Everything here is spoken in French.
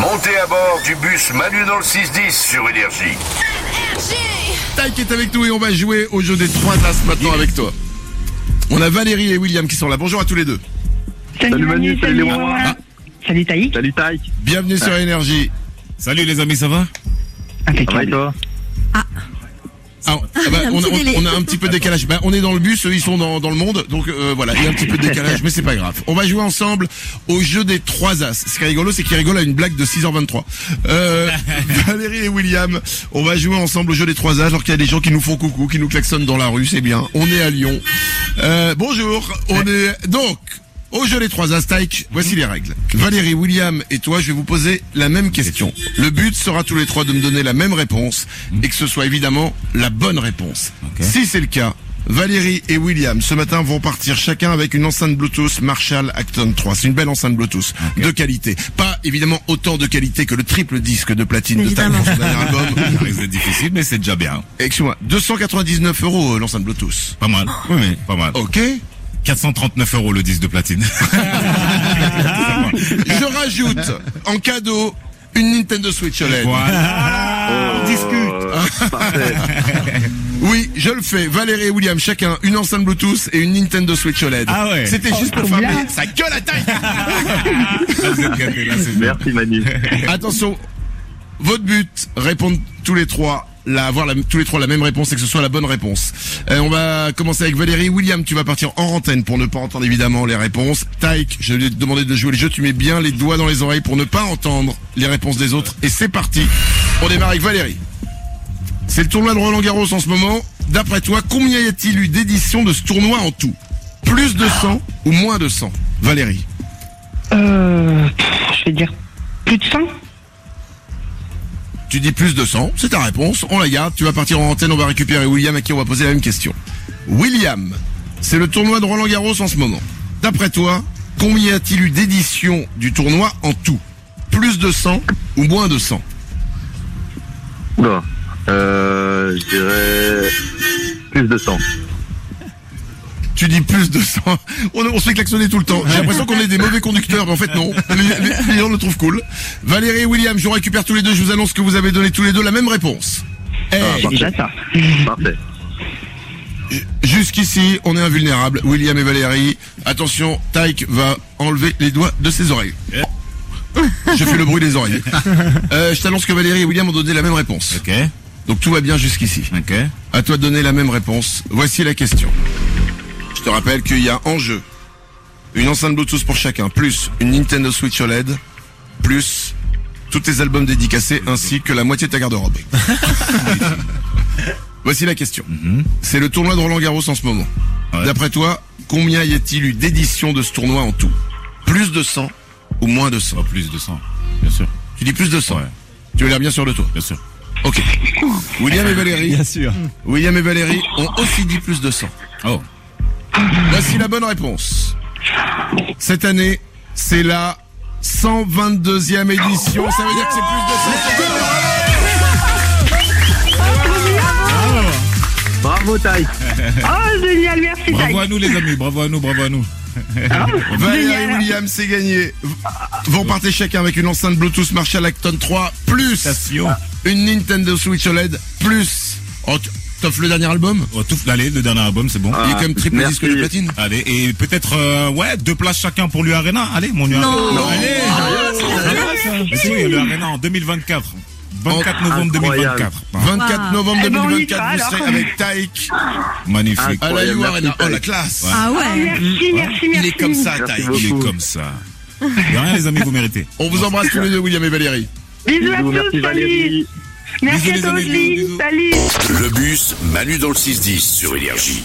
Montez à bord du bus Manu dans le 610 sur Énergie. Taïk est avec nous et on va jouer au jeu des trois as maintenant avec toi. On a Valérie et William qui sont là. Bonjour à tous les deux. Salut Manu, salut Léon. Ah. Salut Taïk. Salut Taïk, Bienvenue sur Énergie. Salut les amis, ça va? Ça va et Impeccable. toi Ah, ah bah, on, délai. on a un petit peu de décalage. Bah, on est dans le bus, eux ils sont dans, dans le monde, donc euh, voilà, il y a un petit peu de décalage, mais c'est pas grave. On va jouer ensemble au jeu des trois as. Ce qui est rigolo, c'est qu'il rigole à une blague de 6h23. Euh, Valérie et William, on va jouer ensemble au jeu des trois as, alors qu'il y a des gens qui nous font coucou, qui nous klaxonnent dans la rue, c'est bien. On est à Lyon. Euh, bonjour, on est donc au jeu des trois as, Taïk, voici les règles. Valérie, William et toi, je vais vous poser la même question. Le but sera tous les trois de me donner la même réponse et que ce soit évidemment la bonne réponse. Ok. Si c'est le cas, Valérie et William ce matin vont partir chacun avec une enceinte Bluetooth Marshall Acton 3. C'est une belle enceinte Bluetooth de qualité. Pas évidemment autant de qualité que le triple disque de platine de Évidemment. pour son dernier album. Ça risque d'être difficile, mais c'est déjà bien. Excuse-moi, 299 euros euh, l'enceinte Bluetooth. Pas mal. Oui, oui, pas mal. Ok. 439 euros le disque de platine. Je rajoute en cadeau une Nintendo Switch OLED. voilà. On discute. Parfait. Oui, je le fais. Valérie et William, chacun une enceinte Bluetooth et une Nintendo Switch OLED. Ah ouais. C'était juste pour trop faire ça gueule à taille. Merci Manu. Attention, votre but, répondre tous les trois, la, avoir tous les trois la même réponse et que ce soit la bonne réponse. Euh, on va commencer avec Valérie. William, tu vas partir en antenne pour ne pas entendre évidemment les réponses. Taïk, je vais te demander de jouer le jeu. Tu mets bien les doigts dans les oreilles pour ne pas entendre les réponses des autres. Et c'est parti. On démarre avec Valérie. C'est le tournoi de Roland Garros en ce moment. D'après toi, combien y a-t-il eu d'éditions de ce tournoi en tout? Plus de 100 ou moins de 100 Valérie. Euh, je vais dire plus de 100. Tu dis plus de 100, c'est ta réponse, on la garde, tu vas partir en antenne, on va récupérer William à qui on va poser la même question. William, c'est le tournoi de Roland Garros en ce moment. D'après toi, combien a-t-il eu d'éditions du tournoi en tout? Plus de 100 ou moins de 100 Oula. Euh, je dirais plus de 100. Tu dis plus de 100. On, on se fait klaxonner tout le temps. J'ai l'impression qu'on est des mauvais conducteurs, mais en fait non. Les, les- les gens le trouvent cool. Valérie et William, je vous récupère tous les deux, je vous annonce que vous avez donné tous les deux la même réponse. Eh, déjà ça. Parfait. Jusqu'ici, on est invulnérable. William et Valérie. Attention, Taïk va enlever les doigts de ses oreilles. Je fais le bruit des oreilles. Euh, je t'annonce que Valérie et William ont donné la même réponse. Ok, Donc tout va bien jusqu'ici. ok. À toi de donner la même réponse. Voici la question. Je te rappelle qu'il y a en jeu une enceinte Bluetooth pour chacun, plus une Nintendo Switch OLED, plus tous tes albums dédicacés, ainsi que la moitié de ta garde-robe. Voici la question. C'est le tournoi de Roland Garros en ce moment. Ouais. D'après toi, combien y a-t-il eu d'éditions de ce tournoi en tout? Plus de 100 ou moins de 100 Pas plus de 100, bien sûr. Tu dis plus de 100 Ouais. Tu as l'air bien sûr de toi. Bien sûr. Ok. William et Valérie. Bien sûr. William et Valérie ont aussi dit plus de 100. Oh. Voici la bonne réponse. Cette année, c'est la 122e édition. Ça veut dire que c'est plus de 100. Bravo Taïk. Oh, génial, merci Bravo à nous les amis, bravo à nous, bravo à nous. Valérie et. William, c'est gagné. Vous repartez chacun avec une enceinte Bluetooth Marshall Acton 3, plus une Nintendo Switch OLED, plus... T'offres le dernier album? Oh, tout, allez, le dernier album, c'est bon. Il est quand même triple merci. disque de platine. Allez, et peut-être, euh, ouais, deux places chacun pour l'U-Arena. Allez, mon U-Arena. Non. Allez, Mais si, l'U-Arena en 2024. 24 novembre Incroyable. 2024. 24 Wow. novembre Eh ben, 2024, vous serez avec Taïk Magnifique. à la Arena. Oh, la classe Ah ouais. merci, merci, merci. Il est comme ça, Taïk. Il est comme ça. De rien, les amis, vous méritez. On vous embrasse tous les deux, William et Valérie. Bisous à Bisous, tous, merci salut. Valérie. Merci Bisous, à les toi aussi, salut. Le bus Manu dans le 610 sur Énergie.